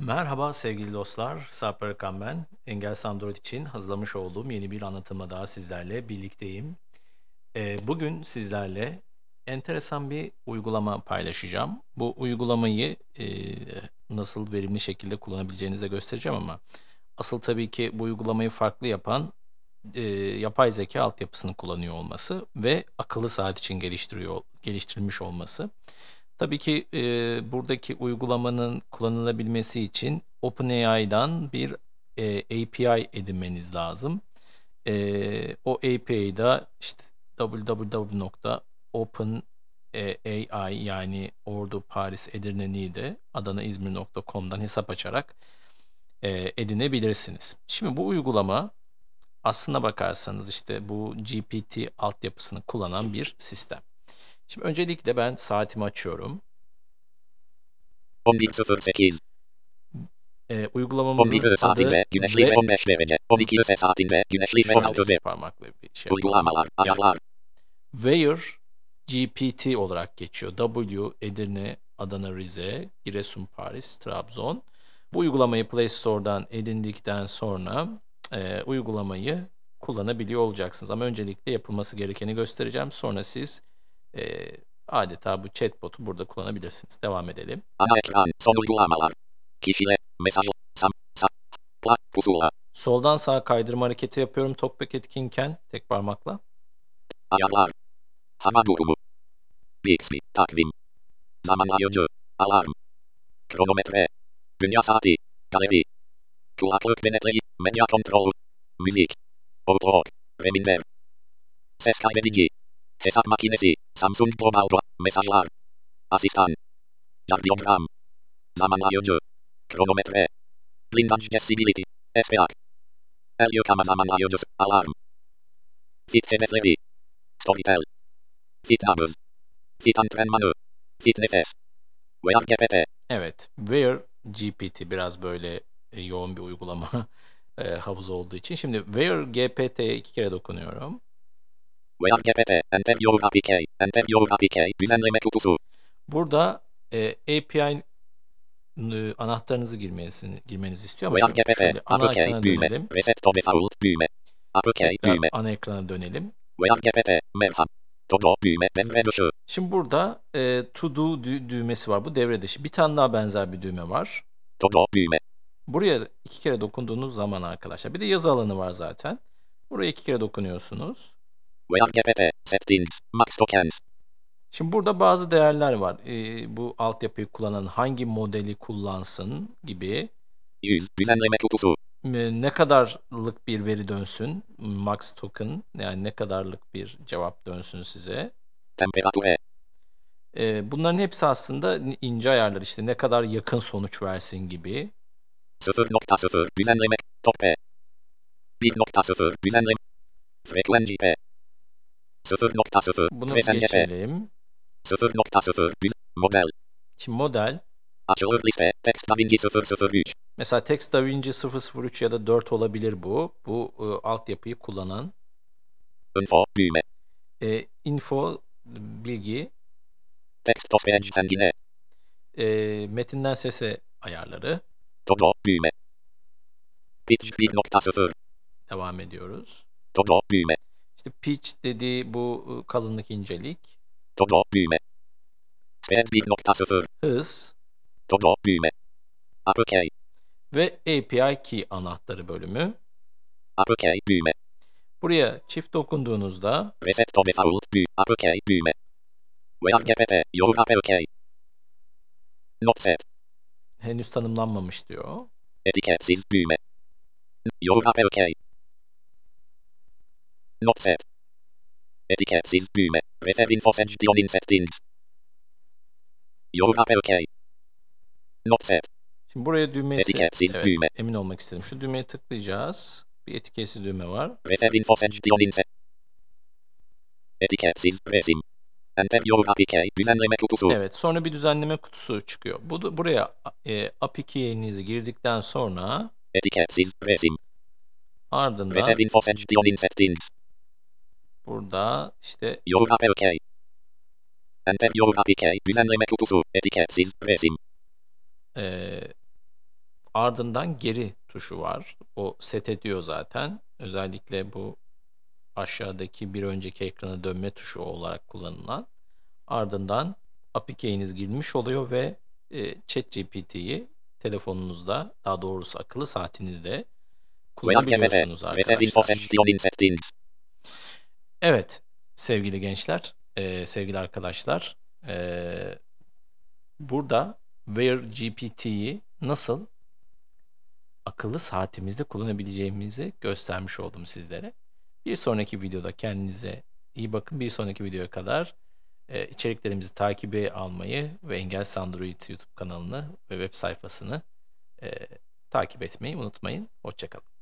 Merhaba sevgili dostlar, Sarp Arıkan ben. Engelsiz Android için hazırlamış olduğum yeni bir anlatımla daha sizlerle birlikteyim. Ee, bugün sizlerle enteresan bir uygulama paylaşacağım. Bu uygulamayı e, nasıl verimli şekilde kullanabileceğinizi de göstereceğim ama asıl tabii ki bu uygulamayı farklı yapan e, yapay zeka altyapısını kullanıyor olması ve akıllı saat için geliştiriyor geliştirilmiş olması. Tabii ki e, buradaki uygulamanın kullanılabilmesi için OpenAI'dan bir e, API edinmeniz lazım. E, o API'yi da işte www.openai yani Ordu Paris Edirne Niğde Adana İzmir.com'dan hesap açarak e, edinebilirsiniz. Şimdi bu uygulama aslına bakarsanız işte bu GPT altyapısını kullanan bir sistem. Şimdi öncelikle ben saatimi açıyorum. 11.08. Ee, uygulamamızın 11 adı saatinde güneşli ve ve 15 derece. 12 saatinde güneşli ve 16 derece. parmakla bir şey. Uygulamalar, ayarlar. Where GPT olarak geçiyor. W, Edirne, Adana, Rize, Giresun, Paris, Trabzon. Bu uygulamayı Play Store'dan edindikten sonra e, uygulamayı kullanabiliyor olacaksınız. Ama öncelikle yapılması gerekeni göstereceğim. Sonra siz e, adeta bu chatbot'u burada kullanabilirsiniz. Devam edelim. Ana ekran, son uygulamalar. Kişiler, mesaj, sam, sam, pla, pusula, Soldan sağa kaydırma hareketi yapıyorum TalkBack etkinken tek parmakla. ayarlar. Hava durumu. Bixby, takvim. Zamanlayıcı, alarm. Kronometre. Dünya saati, galeri. Kulaklık denetleyi, medya kontrol. Müzik. Outlook, reminder. Ses kaydedici. Hesap makinesi, Samsung Global Bra- mesajlar. Asistan. Kardiyogram. Zamanlayıcı. Kronometre. Blindage Accessibility. FBAC. El yıkama zamanlayıcısı. Alarm. Fit hedefleri. Storytel. Fit nabız. Fit antrenmanı. Fit nefes. Wear GPT. Evet, Where GPT biraz böyle e, yoğun bir uygulama e, havuzu olduğu için. Şimdi Where GPT'ye iki kere dokunuyorum. Wear GPT. Enter your APK. Enter your APK. Düzenleme kutusu. Burada e, API e, anahtarınızı girmenizi, girmenizi istiyor ama şimdi şöyle ana ekrana dönelim. Reset to default. Düğme. APK. Düğme. ana ekrana dönelim. Wear GPT. Merhaba. Todo. Düğme. Devre dışı. Şimdi burada e, to do dü- düğmesi var. Bu devre dışı. Bir tane daha benzer bir düğme var. Todo. Düğme. Buraya iki kere dokunduğunuz zaman arkadaşlar. Bir de yazı alanı var zaten. Buraya iki kere dokunuyorsunuz. Wear GPT. Settings. Max tokens. Şimdi burada bazı değerler var. Ee, bu altyapıyı kullanan hangi modeli kullansın gibi. 100. Düzenleme kutusu. Ee, Ne kadarlık bir veri dönsün. Max token yani ne kadarlık bir cevap dönsün size. Temperature. Ee, Bunların hepsi aslında ince ayarlar işte ne kadar yakın sonuç versin gibi. 0.0. Düzenleme. Top P. 1.0. Düzenleme. Frequency P. 0.0. Bunu Presence P. geçelim. 0.0. Düz. Model. Şimdi model Açılır liste. Text DaVinci 003. mesela Text DaVinci 003 ya da 4 olabilir bu. Bu e, altyapıyı kullanan. Info. Düğme. E, info bilgi Text to speech engine. e, metinden sese ayarları. Todo. Düğme. Pitch 1.0. Devam ediyoruz. Todo. Düğme. İşte pitch dediği bu e, kalınlık incelik, Todo. Düğme. Speed 1.0. hız Todo. Düğme. APK. ve API key anahtarı bölümü. APK. Düğme. Buraya çift dokunduğunuzda Reset to default. Düğme. APK. Düğme. Wear GPT. Your APK. Not set. henüz tanımlanmamış diyor. Etiketsiz düğme. Your APK. Not set. Etiketsiz düğme. Refer info section in settings. Your APK. Not set. Şimdi buraya düğmesi Etiketsiz evet, düğme. emin olmak istedim. Şu düğmeye tıklayacağız. Bir etiketsiz düğme var. Refer info section in. Etiketsiz resim. Enter your APK. Düzenleme kutusu. Evet, sonra bir düzenleme kutusu çıkıyor. Bu buraya e, key'inizi girdikten sonra Etiketsiz resim. ardından Refer info section in settings. Burada işte Your APK. Enter your APK. Düzenleme kutusu. Etiketsiz resim. e, Ardından geri tuşu var. O set ediyor zaten. Özellikle bu aşağıdaki bir önceki ekrana dönme tuşu olarak kullanılan. Ardından API key'iniz girmiş oluyor ve e, ChatGPT'yi telefonunuzda, daha doğrusu akıllı saatinizde kullanabiliyorsunuz arkadaşlar. Evet sevgili gençler, e, sevgili arkadaşlar. e, burada Wear GPT'yi nasıl akıllı saatimizde kullanabileceğimizi göstermiş oldum sizlere. Bir sonraki videoda kendinize iyi bakın. Bir sonraki videoya kadar e, içeriklerimizi takibe almayı ve Engel Android YouTube kanalını ve web sayfasını e, takip etmeyi unutmayın. Hoşçakalın.